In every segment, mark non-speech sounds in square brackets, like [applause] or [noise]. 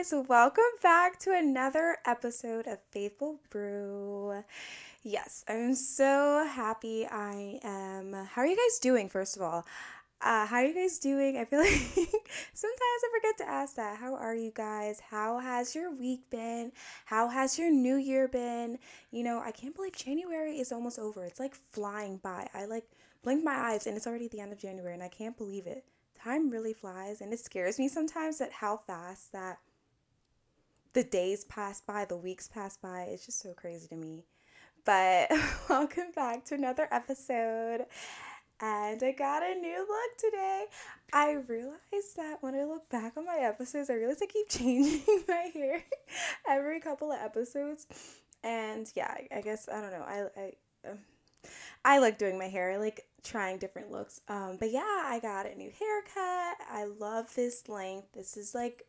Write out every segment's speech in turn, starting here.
guys, welcome back to another episode of Faithful Brew. Yes, I'm so happy I am. How are you guys doing, first of all? Uh, how are you guys doing? I feel [laughs] like sometimes I forget to ask that. How are you guys? How has your week been? How has your new year been? You know, I can't believe January is almost over. It's like flying by. I like blink my eyes and it's already the end of January and I can't believe it. Time really flies and it scares me sometimes that how fast that the days pass by, the weeks pass by. It's just so crazy to me. But [laughs] welcome back to another episode. And I got a new look today. I realized that when I look back on my episodes, I realize I keep [laughs] changing my hair every couple of episodes. And yeah, I guess I don't know. I I I like doing my hair. I like trying different looks. Um, but yeah, I got a new haircut. I love this length. This is like,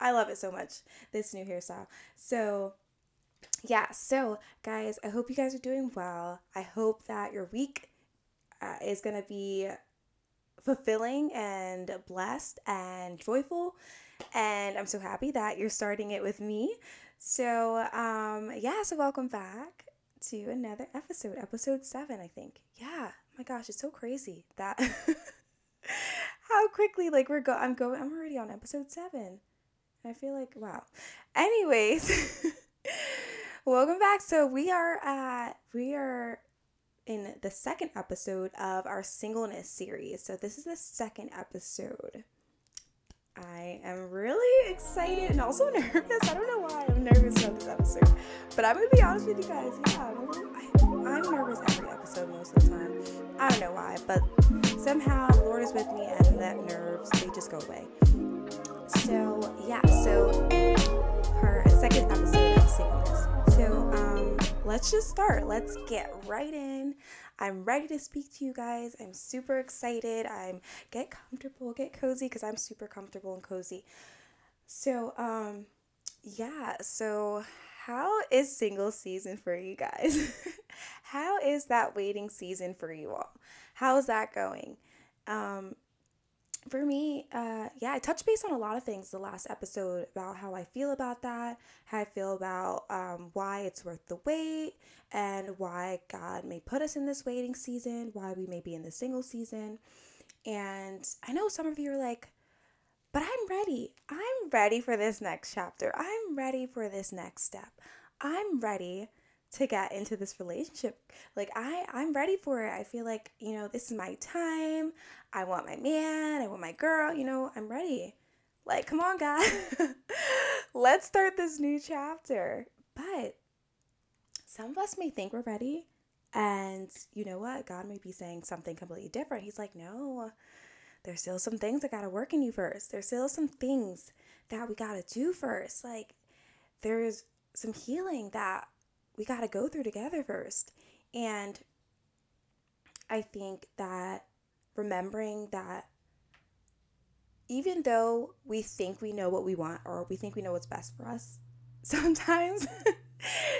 I love it so much. This new hairstyle. So yeah. So guys, I hope you guys are doing well. I hope that your week uh, is gonna be fulfilling and blessed and joyful. And I'm so happy that you're starting it with me. So, um, yeah, so welcome back to another episode, episode seven, I think. Yeah, my gosh, it's so crazy that [laughs] how quickly like we're go. I'm going. I'm already on episode seven. I feel like wow. Anyways, [laughs] welcome back. So we are at we are in the second episode of our singleness series. So this is the second episode. I am really excited and also [laughs] nervous. I don't know why I'm nervous about this episode, but I'm gonna be honest with you guys. Yeah, I'm, I, am nervous every episode most of the time. I don't know why, but somehow Lord is with me and that nerves they just go away. So yeah, so her second episode of singleness. So um, let's just start. Let's get right in. I'm ready to speak to you guys. I'm super excited. I'm get comfortable, get cozy because I'm super comfortable and cozy. So, um yeah, so how is single season for you guys? [laughs] how is that waiting season for you all? How's that going? Um for me, uh, yeah, I touched base on a lot of things the last episode about how I feel about that, how I feel about um, why it's worth the wait, and why God may put us in this waiting season, why we may be in the single season. And I know some of you are like, but I'm ready. I'm ready for this next chapter. I'm ready for this next step. I'm ready to get into this relationship. Like I I'm ready for it. I feel like, you know, this is my time. I want my man, I want my girl, you know, I'm ready. Like, come on, God. [laughs] Let's start this new chapter. But some of us may think we're ready, and you know what? God may be saying something completely different. He's like, no, there's still some things that gotta work in you first. There's still some things that we gotta do first. Like, there's some healing that we gotta go through together first. And I think that remembering that even though we think we know what we want or we think we know what's best for us, [laughs] sometimes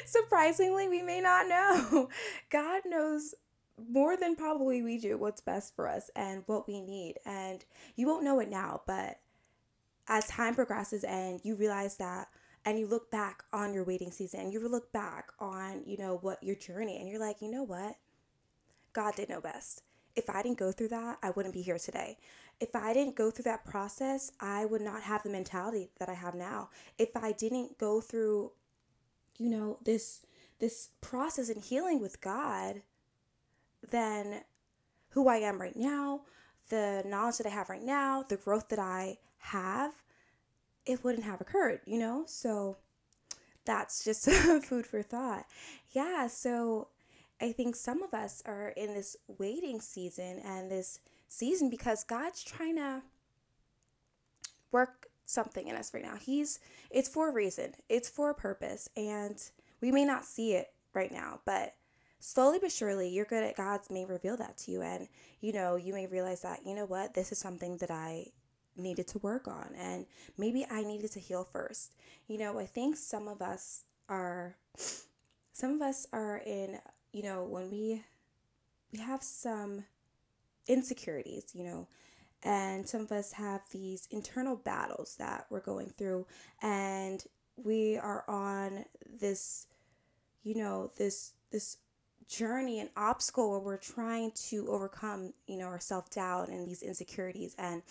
surprisingly we may not know. [laughs] God knows more than probably we do what's best for us and what we need. And you won't know it now, but as time progresses and you realize that and you look back on your waiting season you look back on, you know, what your journey and you're like, you know what? God did know best if I didn't go through that, I wouldn't be here today. If I didn't go through that process, I would not have the mentality that I have now. If I didn't go through, you know, this this process and healing with God, then who I am right now, the knowledge that I have right now, the growth that I have, it wouldn't have occurred, you know? So that's just [laughs] food for thought. Yeah, so I think some of us are in this waiting season and this season because God's trying to work something in us right now. He's it's for a reason. It's for a purpose and we may not see it right now, but slowly but surely you're good at God's may reveal that to you and you know, you may realize that, you know what, this is something that I needed to work on and maybe I needed to heal first. You know, I think some of us are some of us are in you know, when we we have some insecurities, you know, and some of us have these internal battles that we're going through and we are on this you know this this journey and obstacle where we're trying to overcome you know our self-doubt and these insecurities and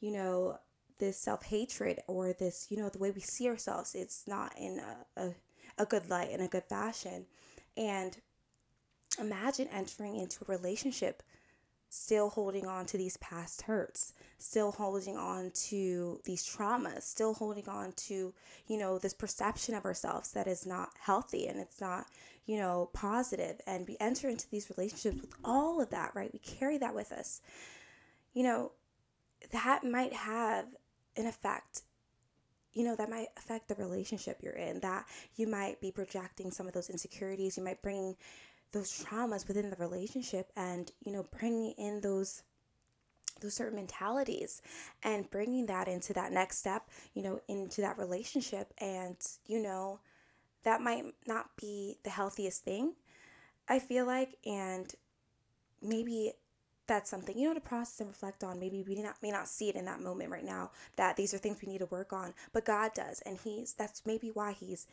you know this self-hatred or this you know the way we see ourselves it's not in a, a, a good light in a good fashion and imagine entering into a relationship still holding on to these past hurts, still holding on to these traumas, still holding on to, you know, this perception of ourselves that is not healthy and it's not, you know, positive. And we enter into these relationships with all of that, right? We carry that with us. You know, that might have an effect you know that might affect the relationship you're in that you might be projecting some of those insecurities you might bring those traumas within the relationship and you know bringing in those those certain mentalities and bringing that into that next step you know into that relationship. And you know that might not be the healthiest thing i feel like. And maybe that's something you know to process and reflect on. Maybe we not, may not see it in that moment right now that these are things we need to work on but god does and he's that's maybe why he's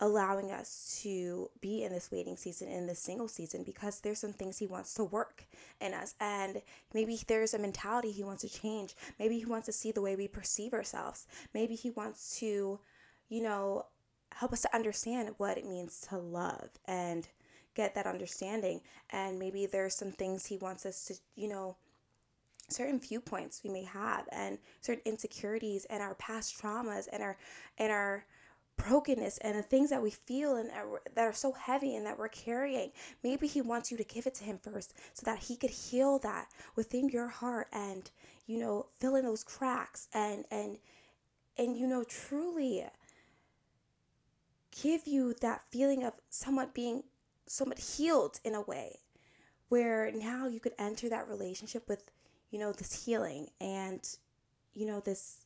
allowing us to be in this waiting season in this single season because there's some things he wants to work in us and maybe there's a mentality he wants to change. Maybe he wants to see the way we perceive ourselves. Maybe he wants to you know help us to understand what it means to love and get that understanding and maybe there's some things he wants us to you know certain viewpoints we may have and certain insecurities and our past traumas and our and our brokenness and the things that we feel and that are so heavy and that we're carrying. Maybe He wants you to give it to Him first so that He could heal that within your heart and, you know, fill in those cracks and, and, and, you know, truly give you that feeling of somewhat being somewhat healed in a way where now you could enter that relationship with, you know, this healing and, you know, this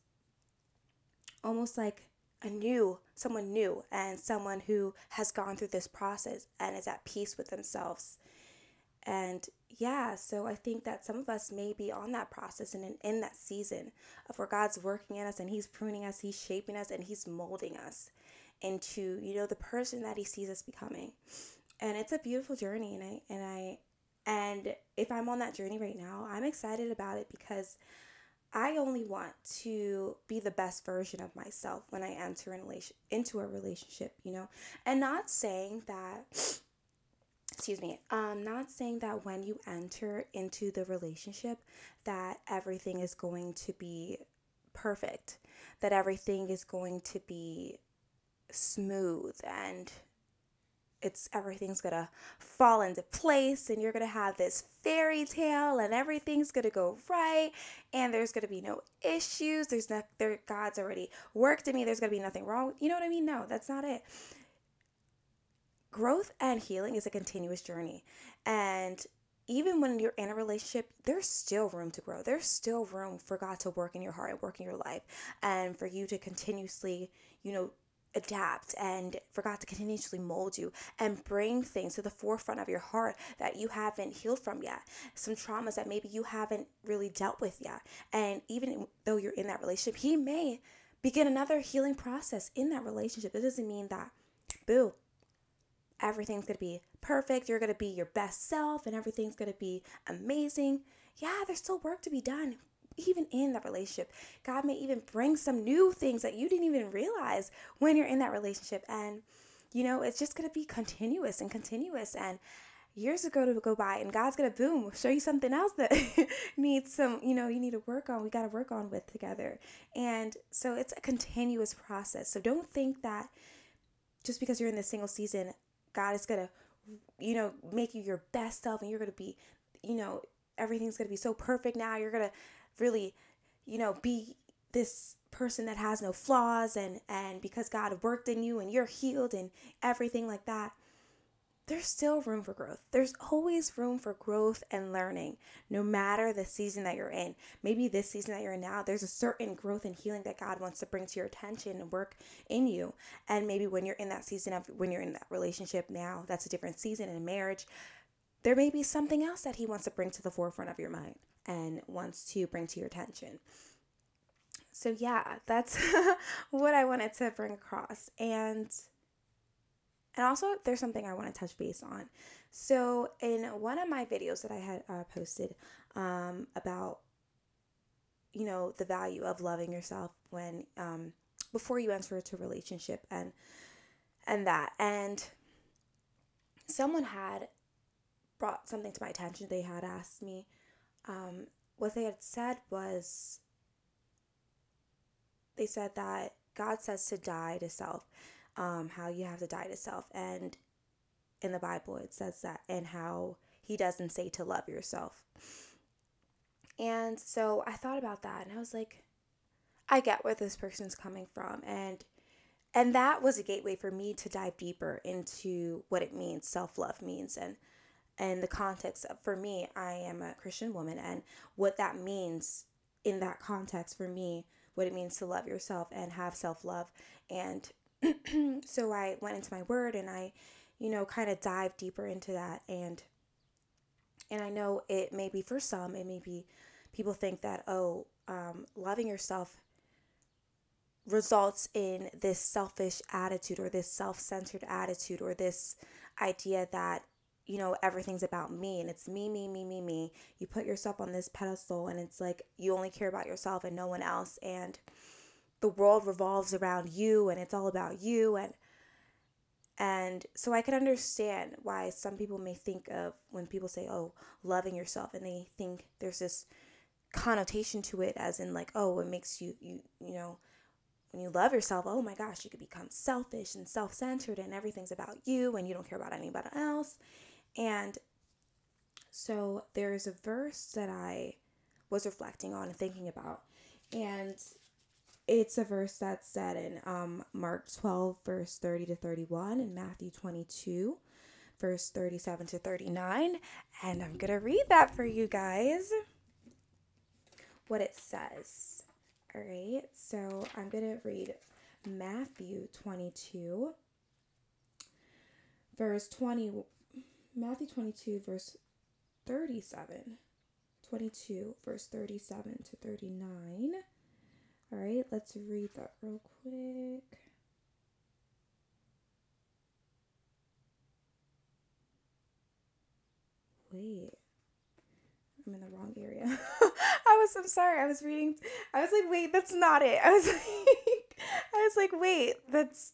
almost like a new someone new and someone who has gone through this process and is at peace with themselves. And yeah so i think that some of us may be on that process and in, in that season of where god's working in us and he's pruning us he's shaping us and he's molding us into you know the person that he sees us becoming and it's a beautiful journey and i and i and if i'm on that journey right now i'm excited about it because I only want to be the best version of myself when I enter in relation into a relationship, you know, and not saying that. [sniffs] Excuse me. Um, not saying that when you enter into the relationship that everything is going to be perfect, that everything is going to be smooth and it's everything's gonna fall into place and you're gonna have this fairy tale and everything's gonna go right and there's gonna be no issues there's not there god's already worked in me there's gonna be nothing wrong you know what i mean no that's not it growth and healing is a continuous journey and even when you're in a relationship, there's still room to grow. There's still room for God to work in your heart and work in your life and for you to continuously, you know, adapt and for God to continuously mold you and bring things to the forefront of your heart that you haven't healed from yet. Some traumas that maybe you haven't really dealt with yet. And even though you're in that relationship, He may begin another healing process in that relationship. It doesn't mean that, boo, everything's to be perfect. You're to be your best self and everything's to be amazing. Yeah, there's still work to be done even in that relationship. God may even bring some new things that you didn't even realize when you're in that relationship. And, you know, it's just going to be continuous and continuous. And years ago to go by, and God's going to boom, show you something else that [laughs] needs some, you know, you need to work on. We got to work on with together. And so it's a continuous process. So don't think that just because you're in this single season, God is going to, you know, make you your best self and you're going to be, you know, everything's going to be so perfect now. You're going to really, you know, be this person that has no flaws and and because God worked in you and you're healed and everything like that. There's still room for growth. There's always room for growth and learning, no matter the season that you're in. Maybe this season that you're in now, there's a certain growth and healing that God wants to bring to your attention and work in you. And maybe when you're in that season of when you're in that relationship now, that's a different season in marriage there may be something else that he wants to bring to the forefront of your mind and wants to bring to your attention. So yeah, that's [laughs] what I wanted to bring across. And and also there's something I want to touch base on. So in one of my videos that I had uh, posted um, about you know the value of loving yourself when um, before you enter into a relationship and and that and someone had brought something to my attention they had asked me um, what they had said was they said that god says to die to self um, how you have to die to self. And in the bible it says that and how he doesn't say to love yourself. And so i thought about that and i was like I get where this person's coming from. And and that was a gateway for me to dive deeper into what it means self-love means. And and the context for me I am a Christian woman and what that means in that context for me what it means to love yourself and have self-love. And [clears throat] so I went into my word and I you know kind of dive deeper into that. And and I know it may be for some it may be people think that oh um, loving yourself results in this selfish attitude or this self centered attitude or this idea that, you know, everything's about me and it's me, me, me, me, me. You put yourself on this pedestal and it's like you only care about yourself and no one else. And the world revolves around you and it's all about you. And and so I can understand why some people may think of when people say, oh, loving yourself, and they think there's this connotation to it as in like, oh, it makes you, you, you know, when you love yourself, oh my gosh, you could become selfish and self centered and everything's about you and you don't care about anybody else. And so there's a verse that I was reflecting on and thinking about. And it's a verse that's said in um, Mark 12, verse 30 to 31, and Matthew 22, verse 37 to 39. And I'm going to read that for you guys. What it says. All right, so I'm going to read Matthew 22, verse 20, Matthew 22, verse 37. 22, verse 37 to 39. All right, let's read that real quick. Wait. I'm in the wrong area. [laughs] I was I'm sorry. I was reading I was like, wait, that's not it. [laughs] I was like I was like, wait, that's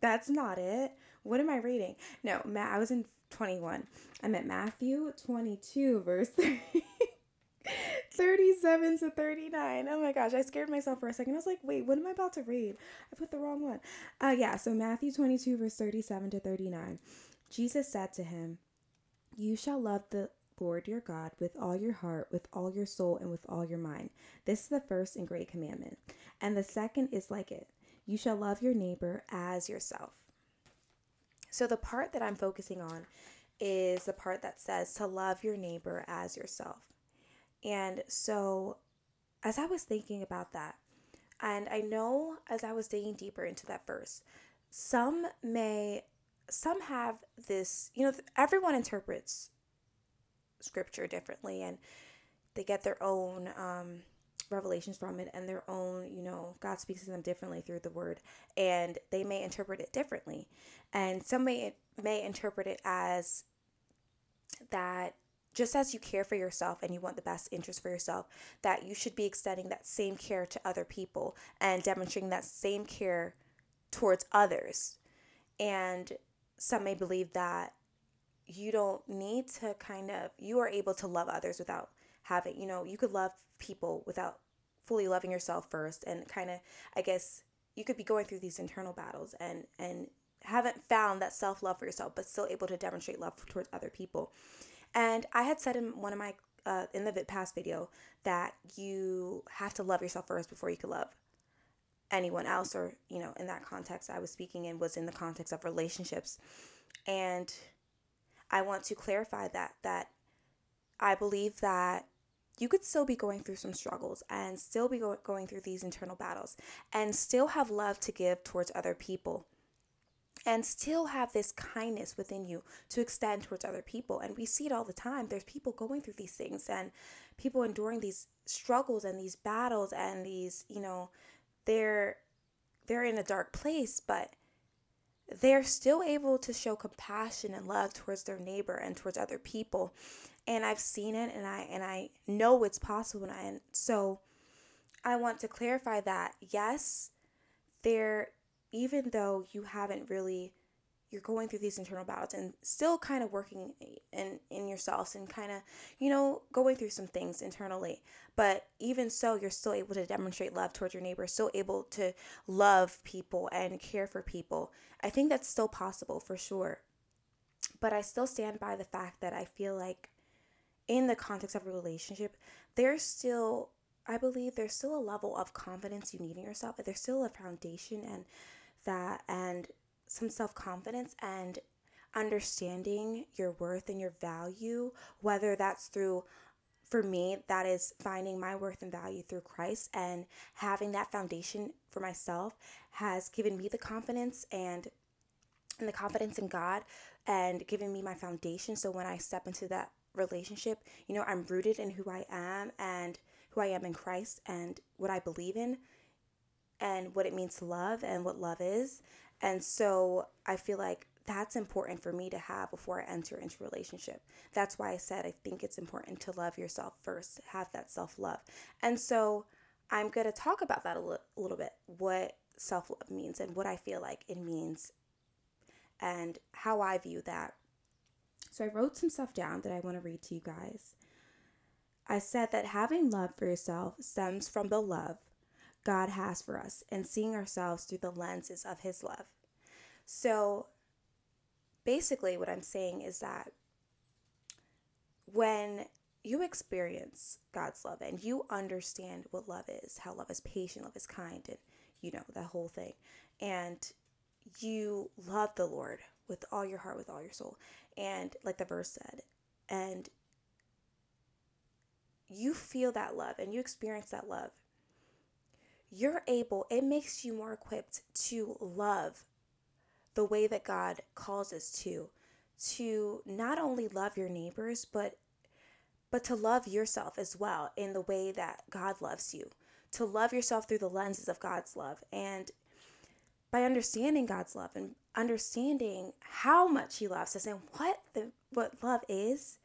that's not it. What am I reading? No, Matt I was in 21. I'm at Matthew 22 verse 30. [laughs] 37 to 39. Oh my gosh, I scared myself for a second. I was like, wait, what am I about to read? I put the wrong one. Uh yeah, so Matthew 22 verse 37 to 39. Jesus said to him, "You shall love the Lord your God with all your heart, with all your soul, and with all your mind. This is the first and great commandment. And the second is like it you shall love your neighbor as yourself. So, the part that I'm focusing on is the part that says to love your neighbor as yourself. And so, as I was thinking about that, and I know as I was digging deeper into that verse, some may, some have this, you know, everyone interprets scripture differently and they get their own um, revelations from it and their own, you know, God speaks to them differently through the word and they may interpret it differently. And some may may interpret it as that just as you care for yourself and you want the best interest for yourself, that you should be extending that same care to other people and demonstrating that same care towards others. And some may believe that you don't need to kind of you are able to love others without having you know you could love people without fully loving yourself first and kind of i guess you could be going through these internal battles and and haven't found that self-love for yourself but still able to demonstrate love towards other people. And i had said in one of my uh, in the past video that you have to love yourself first before you can love anyone else or you know in that context i was speaking in was in the context of relationships. And I want to clarify that that I believe that you could still be going through some struggles and still be go- going through these internal battles and still have love to give towards other people and still have this kindness within you to extend towards other people. And we see it all the time. There's people going through these things and people enduring these struggles and these battles and these, you know, they're they're in a dark place, but they're still able to show compassion and love towards their neighbor and towards other people. And I've seen it and I and I know it's possible and, I, and so I want to clarify that yes, there even though you haven't really you're going through these internal battles and still kind of working in in yourselves and kind of you know going through some things internally but even so you're still able to demonstrate love towards your neighbor still able to love people and care for people. I think that's still possible for sure but i still stand by the fact that i feel like in the context of a relationship there's still i believe there's still a level of confidence you need in yourself there's still a foundation and that and some self confidence and understanding your worth and your value, whether that's through for me, that is finding my worth and value through Christ and having that foundation for myself has given me the confidence and and the confidence in God and given me my foundation. So when I step into that relationship, you know, I'm rooted in who I am and who I am in Christ and what I believe in and what it means to love and what love is. And so I feel like that's important for me to have before I enter into a relationship. That's why I said I think it's important to love yourself first, have that self love. And so I'm going to talk about that a, li- a little bit what self love means and what I feel like it means and how I view that. So I wrote some stuff down that I want to read to you guys. I said that having love for yourself stems from the love God has for us and seeing ourselves through the lenses of His love. So basically, what I'm saying is that when you experience God's love and you understand what love is, how love is patient, love is kind, and you know, that whole thing, and you love the Lord with all your heart, with all your soul, and like the verse said, and you feel that love and you experience that love you're able, it makes you more equipped to love the way that God calls us to, to not only love your neighbors, but but to love yourself as well in the way that God loves you, to love yourself through the lenses of God's love. And by understanding God's love and understanding how much He loves us and what the what love is,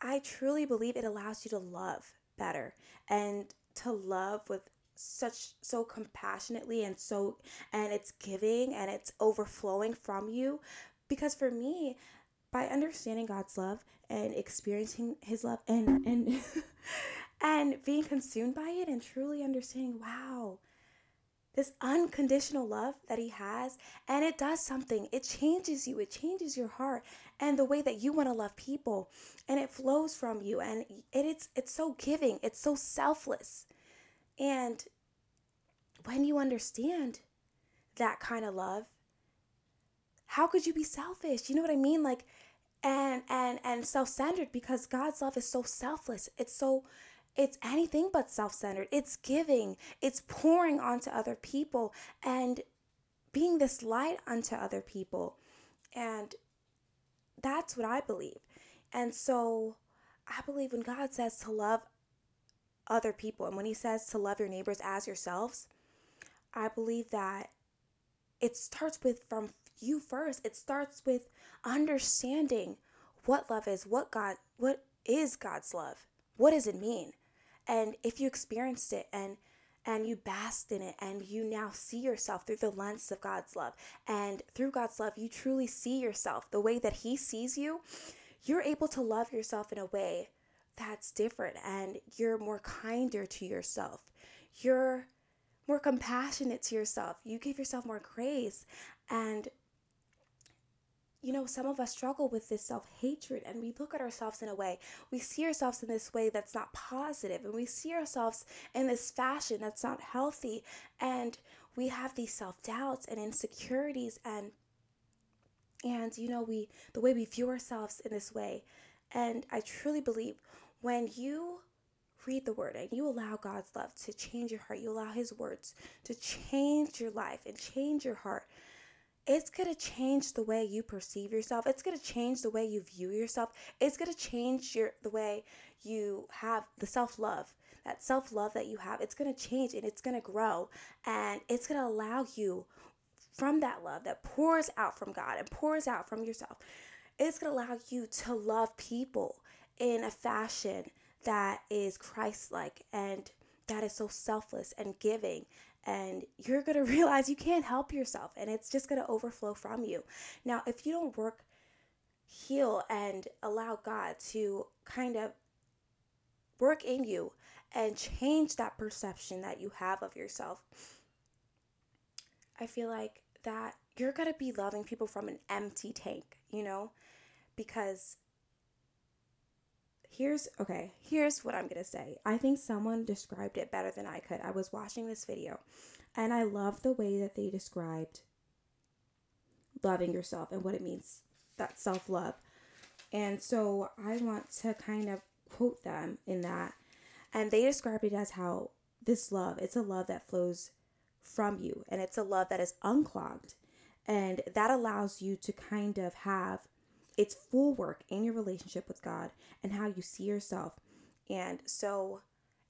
I truly believe it allows you to love better and to love with such so compassionately and so and it's giving and it's overflowing from you. Because for me by understanding God's love and experiencing his love and and [laughs] and being consumed by it and truly understanding wow this unconditional love that he has and it does something it changes you it changes your heart and the way that you want to love people and it flows from you and it, it's it's so giving it's so selfless and when you understand that kind of love, how could you be selfish? You know what I mean? Like and and and self-centered because God's love is so selfless. It's so it's anything but self-centered. It's giving. It's pouring onto other people and being this light unto other people. And that's what I believe. And so I believe when God says to love other people and when he says to love your neighbors as yourselves, I believe that it starts with from you first. It starts with understanding what love is, what God, what is God's love? What does it mean? And if you experienced it and and you basked in it and you now see yourself through the lens of God's love and through God's love you truly see yourself the way that he sees you, you're able to love yourself in a way that's different and you're more kinder to yourself. You're more compassionate to yourself. You give yourself more grace. And, you know, some of us struggle with this self hatred and we look at ourselves in a way, we see ourselves in this way that's not positive, and we see ourselves in this fashion that's not healthy. And we have these self doubts and insecurities and and you know we the way we view ourselves in this way and i truly believe when you read the word and you allow God's love to change your heart, you allow His words to change your life and change your heart, it's going to change the way you perceive yourself. It's going to change the way you view yourself. It's going to change your the way you have the self-love. That self-love that you have, it's going to change and it's going to grow and it's going to allow you from that love that pours out from God and pours out from yourself. It's going to allow you to love people in a fashion that is Christ-like and that is so selfless and giving and you're going [laughs] to realize you can't help yourself and it's just going to overflow from you. Now, if you don't work, heal, and allow God to kind of work in you and change that perception that you have of yourself, I feel like that you're going to be loving people from an empty tank, you know? Because here's okay here's what i'm gonna say. I think someone described it better than i could. I was watching this video and i love the way that they described loving yourself and what it means that self-love. And so i want to kind of quote them in that. And they described it as how this love it's a love that flows from you and it's a love that is unclogged. And that allows you to kind of have it's full work in your relationship with God and how you see yourself. And so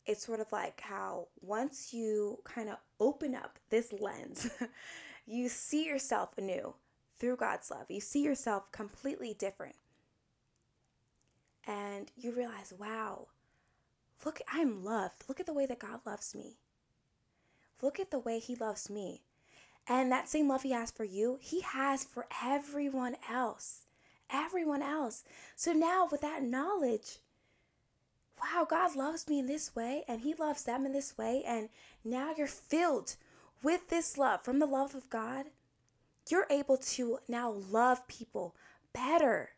it's sort of like how once you kind of open up this lens, [laughs] you see yourself anew through God's love. You see yourself completely different. And you realize, wow, look, I'm loved. Look at the way that God loves me. Look at the way He loves me. And that same love He has for you, He has for everyone else everyone else. So now, with that knowledge, wow, God loves me in this way, and He loves them in this way, and now you're filled with this love from the love of God, you're able to now love people better.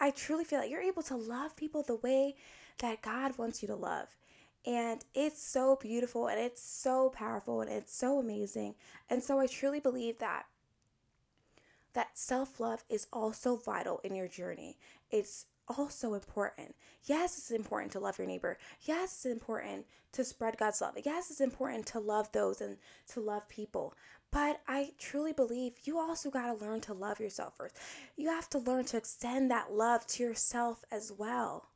I truly feel like you're able to love people the way that God wants you to love. And it's so beautiful and it's so powerful and it's so amazing. And so I truly believe that that self love is also vital in your journey. It's also important. Yes, it's important to love your neighbor. Yes, it's important to spread God's love. Yes, it's important to love those and to love people. But I truly believe you also got to learn to love yourself first. You have to learn to extend that love to yourself as well.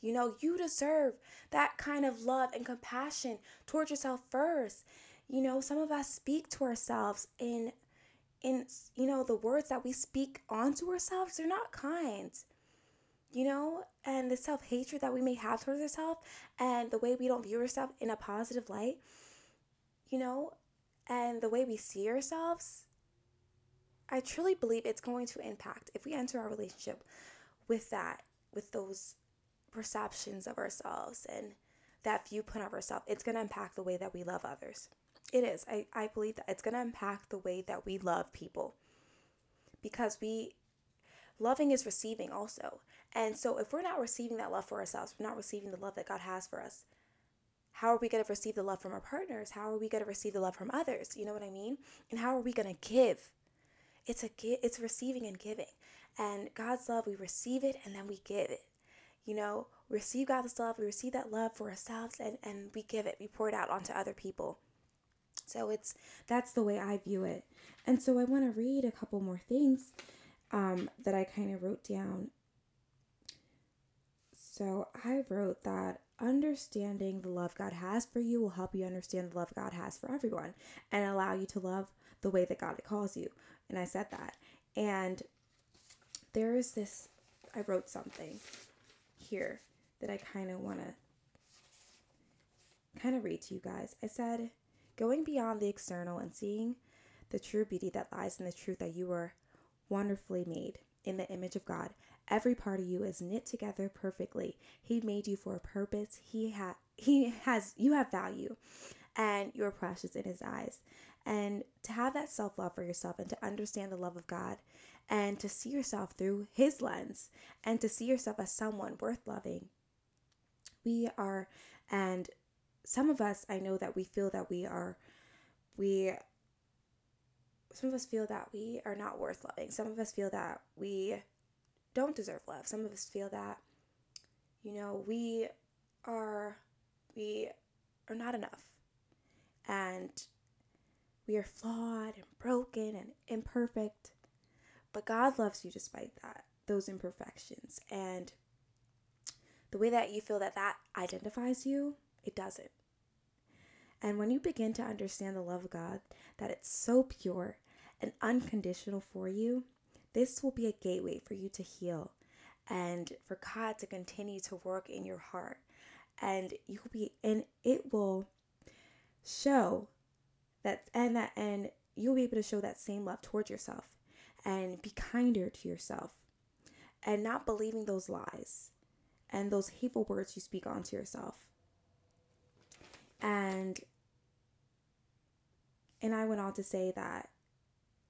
You know, you deserve that kind of love and compassion towards yourself first. You know, some of us speak to ourselves in in you know the words that we speak onto ourselves they're not kind you know? And the self-hatred that we may have towards ourselves and the way we don't view ourselves in a positive light you know? And the way we see ourselves i truly believe it's going to impact if we enter our relationship with that with those perceptions of ourselves and that viewpoint of ourselves it's going to impact the way that we love others it is. I, I believe that it's going to impact the way that we love people because we loving is receiving also. And so if we're not receiving that love for ourselves, we're not receiving the love that God has for us. How are we going to receive the love from our partners? How are we going to receive the love from others? You know what I mean? And how are we going to give? It's a it's receiving and giving. And God's love, we receive it and then we give it. You know, we receive God's love, we receive that love for ourselves and, and we give it, we pour it out onto other people. So it's that's the way I view it. And so I want to read a couple more things um, that I kind of wrote down. So I wrote that understanding the love God has for you will help you understand the love God has for everyone and allow you to love the way that God calls you. And I said that. And there is this, I wrote something here that I kind of want to kind of read to you guys. I said, going beyond the external and seeing the true beauty that lies in the truth that you were wonderfully made in the image of God. Every part of you is knit together perfectly. He made you for a purpose. He had he has you have value and you're precious in his eyes. And to have that self-love for yourself and to understand the love of God and to see yourself through his lens and to see yourself as someone worth loving. We are and some of us, I know that we feel that we are, we, some of us feel that we are not worth loving. Some of us feel that we don't deserve love. Some of us feel that, you know, we are, we are not enough. And we are flawed and broken and imperfect. But God loves you despite that, those imperfections. And the way that you feel that that identifies you, it doesn't. And when you begin to understand the love of God, that it's so pure and unconditional for you, this will be a gateway for you to heal and for God to continue to work in your heart. And you will be, and it will show that, and that, and you'll be able to show that same love towards yourself and be kinder to yourself and not believing those lies and those hateful words you speak onto yourself. And and I went on to say that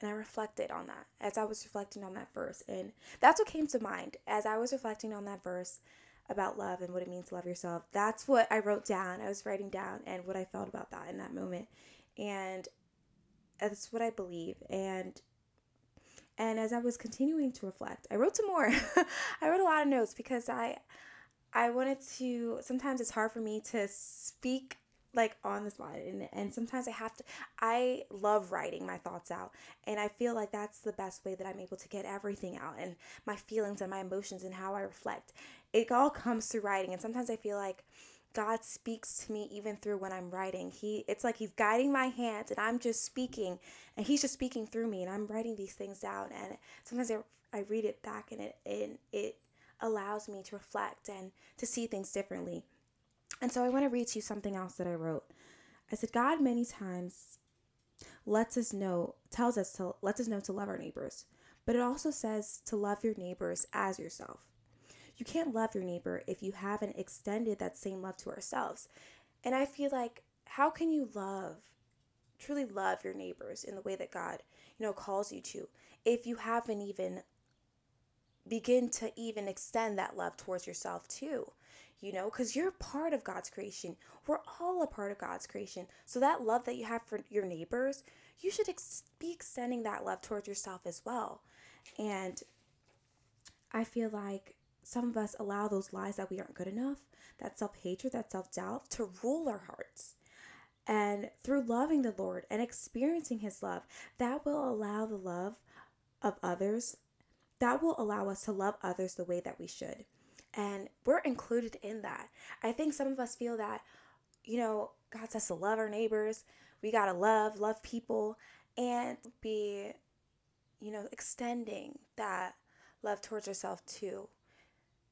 and I reflected on that as I was reflecting on that verse. And that's what came to mind as I was reflecting on that verse about love and what it means to love yourself. That's what I wrote down. I was writing down and what I felt about that in that moment. And that's what I believe. And and as I was continuing to reflect, I wrote some more. [laughs] I wrote a lot of notes because I I wanted to sometimes it's hard for me to speak like on the spot and, and sometimes i have to i love writing my thoughts out and i feel like that's the best way that i'm able to get everything out and my feelings and my emotions and how i reflect. It all comes through writing and sometimes i feel like god speaks to me even through when i'm writing. He it's like he's guiding my hands and i'm just speaking and he's just speaking through me and i'm writing these things down and sometimes i, I read it back and it and it allows me to reflect and to see things differently and so I want to read to you something else that I wrote. I said, God many times lets us know, tells us to, lets us know to love our neighbors, but it also says to love your neighbors as yourself. You can't love your neighbor if you haven't extended that same love to ourselves. And I feel like, how can you love, truly love your neighbors in the way that God, you know, calls you to, if you haven't even begin to even extend that love towards yourself too? You know, because you're part of God's creation. We're all a part of God's creation. So that love that you have for your neighbors, you should ex- be extending that love towards yourself as well. And I feel like some of us allow those lies that we aren't good enough, that self hatred, that self doubt to rule our hearts. And through loving the Lord and experiencing His love, that will allow the love of others, that will allow us to love others the way that we should and we're included in that. I think some of us feel that, you know, God says to love our neighbors. We got to love, love people, and be, you know, extending that love towards ourselves too.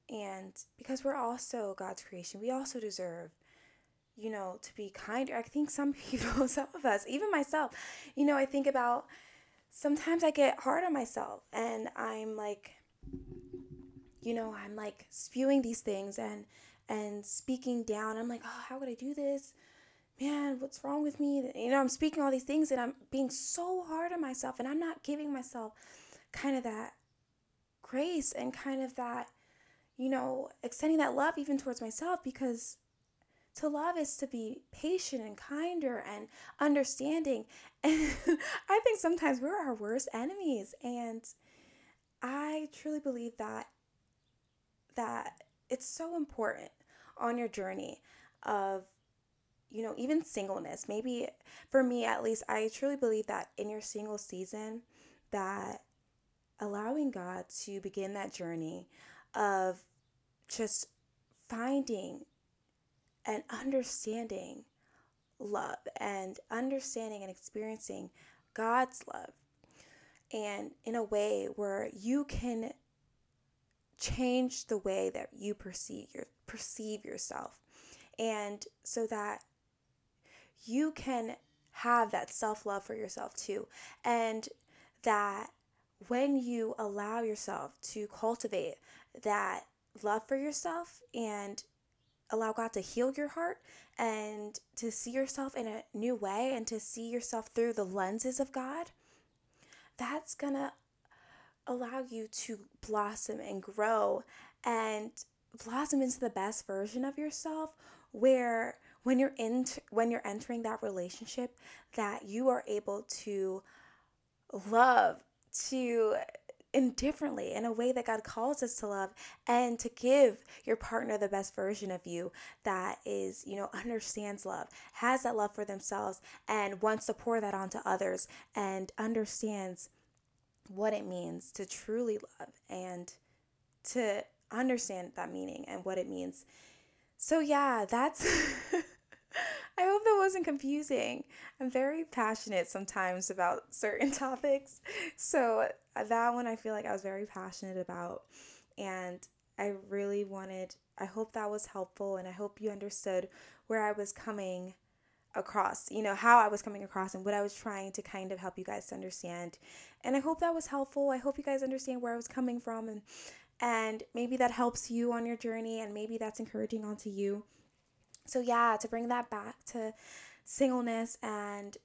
And because we're also God's creation, we also deserve, you know, to be kinder. I think some [laughs] people, some of us, even myself, you know, I think about sometimes I get hard on myself and I'm like, you know, I'm like spewing these things and and speaking down. I'm like, oh, how could I do this? Man, what's wrong with me? You know, I'm speaking all these things and I'm being so hard on myself and I'm not giving myself kind of that grace and kind of that, you know, extending that love even towards myself because to love is to be patient and kinder and understanding. [laughs] And I think sometimes we're our worst enemies. And I truly believe that that it's so important on your journey of you know even singleness. Maybe for me at least i truly believe that in your single season that allowing god to begin that journey of just finding and understanding love and understanding and experiencing god's love. And in a way where you can change the way that you perceive your perceive yourself. And so that you can have that self-love for yourself too. And that when you allow yourself to cultivate that love for yourself and allow God to heal your heart and to see yourself in a new way and to see yourself through the lenses of God, that's going to allow you to blossom and grow and blossom into the best version of yourself where when you're in when you're entering that relationship that you are able to love to indifferently in a way that God calls us to love and to give your partner the best version of you that is, you know, understands love, has that love for themselves and wants to pour that onto others and understands what it means to truly love and to understand that meaning and what it means. So, yeah, that's. [laughs] I hope that wasn't confusing. I'm very passionate sometimes about [laughs] certain topics. So, that one I feel like I was very passionate about. And I really wanted, I hope that was helpful. And I hope you understood where I was coming across, you know, how I was coming across and what I was trying to kind of help you guys to understand. And I hope that was helpful. I hope you guys understand where I was coming from and and maybe that helps you on your journey and maybe that's encouraging onto you. So yeah, to bring that back to singleness and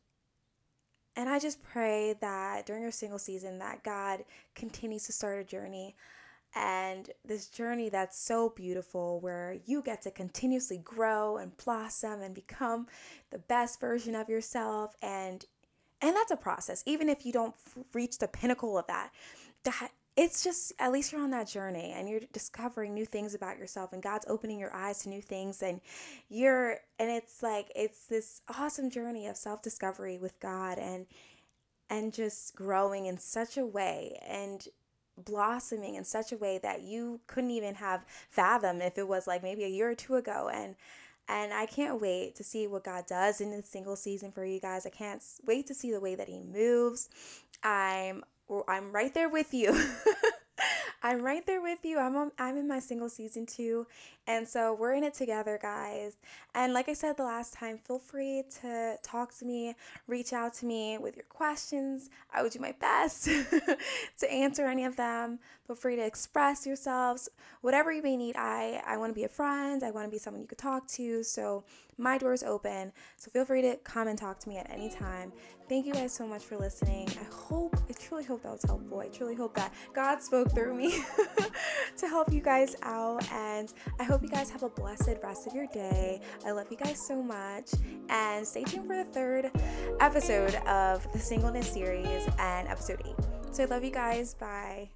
and I just pray that during your single season that God continues to start a journey and this journey that's so beautiful where you get to continuously grow and blossom and become the best version of yourself. And and that's a process even if you don't reach the pinnacle of that that it's just at least you're on that journey and you're discovering new things about yourself and God's opening your eyes to new things. And you're and it's like it's this awesome journey of self-discovery with God and and just growing in such a way. And blossoming in such a way that you couldn't even have fathom if it was like maybe a year or two ago and and I can't wait to see what God does in the single season for you guys. I can't wait to see the way that he moves. I'm I'm right there with you. [laughs] I'm right there with you. I'm on, I'm in my single season too. And so we're in it together, guys. And like I said the last time, feel free to talk to me, reach out to me with your questions. I will do my best [laughs] to answer any of them. Feel free to express yourselves, whatever you may need. I I want to be a friend. I want to be someone you could talk to. So my door is open. So feel free to come and talk to me at any time. Thank you guys so much for listening. I hope, I truly hope that was helpful. I truly hope that God spoke through me [laughs] to help you guys out. And I hope you guys have a blessed rest of your day. I love you guys so much. And stay tuned for the third episode of the Singleness series and episode 8. So I love you guys. Bye.